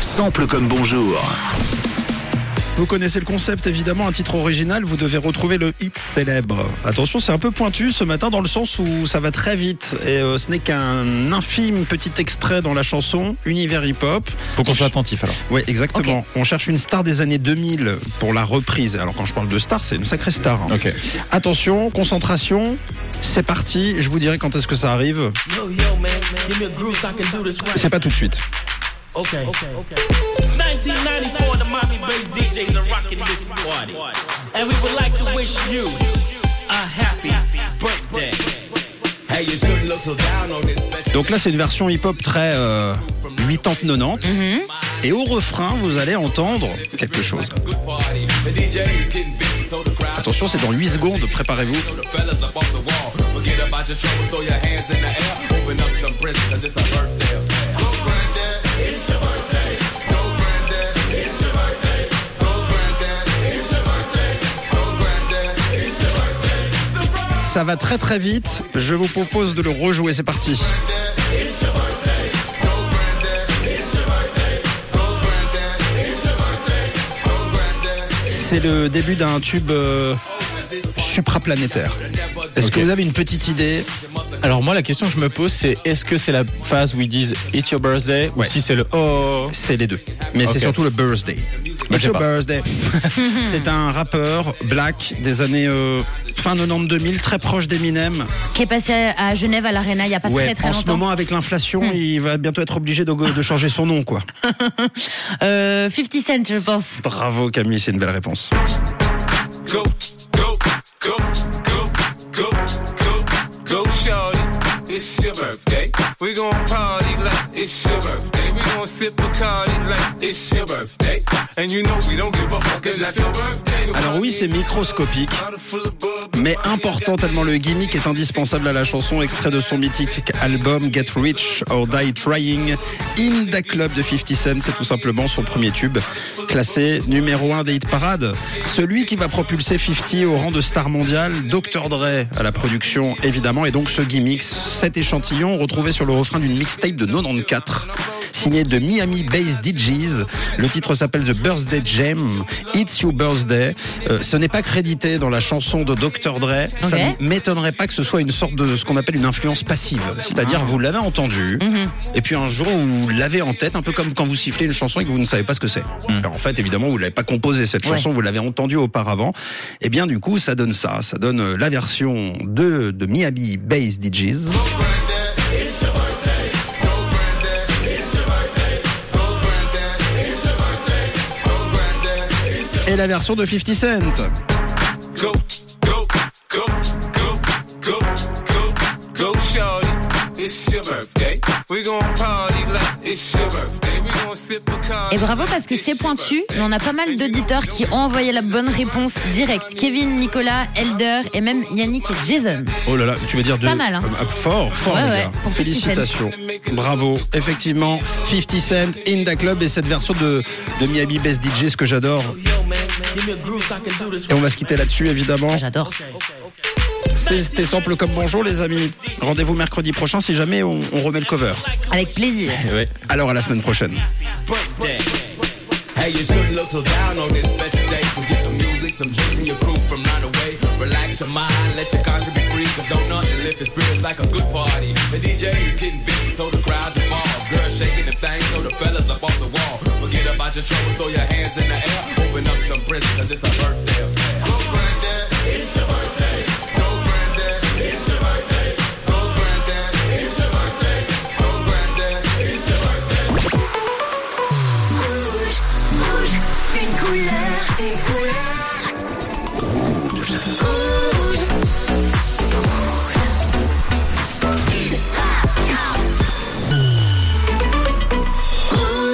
Sample comme bonjour. Vous connaissez le concept évidemment, un titre original, vous devez retrouver le hit célèbre. Attention, c'est un peu pointu ce matin dans le sens où ça va très vite et euh, ce n'est qu'un infime petit extrait dans la chanson Univers Hip Hop. Faut qu'on soit attentif alors. Oui, exactement. On cherche une star des années 2000 pour la reprise. Alors quand je parle de star, c'est une sacrée star. hein. Ok. Attention, concentration, c'est parti. Je vous dirai quand est-ce que ça arrive. Yo, yo, man, give me a groove so I can do this right. C'est pas tout de suite. Okay. It's 1994, the Mommy Bass DJs are rocking this party. And we would like to wish you a happy birthday. Hey, you shouldn't look so down on this special. Donc là, c'est une version hip-hop très euh, 80-90. Et au refrain, vous allez entendre quelque chose. Attention, c'est dans 8 secondes, préparez-vous. Ça va très très vite. Je vous propose de le rejouer. C'est parti. C'est le début d'un tube euh, supraplanétaire. Est-ce que vous avez une petite idée Alors moi la question que je me pose c'est est-ce que c'est la phase où ils disent It's your birthday Ouais. ou si c'est le Oh C'est les deux. Mais c'est surtout le birthday. Bah, It's your pas. birthday. c'est un rappeur black des années euh, fin 90-2000, très proche d'Eminem. qui est passé à Genève à l'Arena il y a pas Ouais, très très en ce longtemps. moment avec l'inflation, il va bientôt être obligé de, de changer son nom, quoi. Euh, 50 Cent, je pense. Bravo Camille, c'est une belle réponse. Go, go, go, go, go, go, shorty. It's your birthday. We gon' party like it's your birthday. We gon' sip a fuck, Alors oui, c'est microscopique, mais important tellement le gimmick est indispensable à la chanson, extrait de son mythique album Get Rich or Die Trying. In the Club de 50 Cent, c'est tout simplement son premier tube, classé numéro 1 des hit parades. Celui qui va propulser 50 au rang de star mondiale, Dr. Dre à la production évidemment, et donc ce gimmick, cet échantillon retrouvé sur le refrain d'une mixtape de 94 signé de Miami Bass DJs. Le titre s'appelle The Birthday Jam. It's Your Birthday. Euh, ce n'est pas crédité dans la chanson de Dr. Dre. Ça ne m'étonnerait pas que ce soit une sorte de ce qu'on appelle une influence passive. C'est-à-dire, vous l'avez entendu, et puis un jour, vous l'avez en tête, un peu comme quand vous sifflez une chanson et que vous ne savez pas ce que c'est. Alors, En fait, évidemment, vous l'avez pas composé cette Ouais. chanson, vous l'avez entendue auparavant. Et bien, du coup, ça donne ça. Ça donne euh, la version de, de Miami Bass DJs. Et la version de 50 Cent. Go, go, go, go, go, go, go, shorty. It's your birthday. We gon' party like it's your birthday. We gon' sip Bacardi. Et bravo parce que c'est pointu, mais on a pas mal d'auditeurs qui ont envoyé la bonne réponse directe. Kevin, Nicolas, Elder et même Yannick et Jason. Oh là là, tu veux dire C'est de pas mal, hein. euh, fort, fort Ouais, les ouais, gars. pour 50 Félicitations. Bravo. Effectivement, 50 Cent in the club et cette version de de Miami Best DJ ce que j'adore. Yo, man, give me a groove so I can do this Et on va se quitter là-dessus évidemment. J'adore. C'était simple comme bonjour les amis. Rendez-vous mercredi prochain si jamais on, on remet le cover. Avec plaisir. Alors à la semaine prochaine. Hey, you shouldn't look so down on this special day. So get some music, some drinks, and your crew from right away. Relax your mind, let your conscience be free. Cause don't nothing lift the spirits like a good party. The DJ is getting busy, so the crowd's involved. Girls shaking the thing, so the fellas up off the wall. Forget about your trouble, throw your hands in the air. some brisk, cause it's a birthday affair. Go it's your birthday. It's birthday. It's birthday. It's birthday.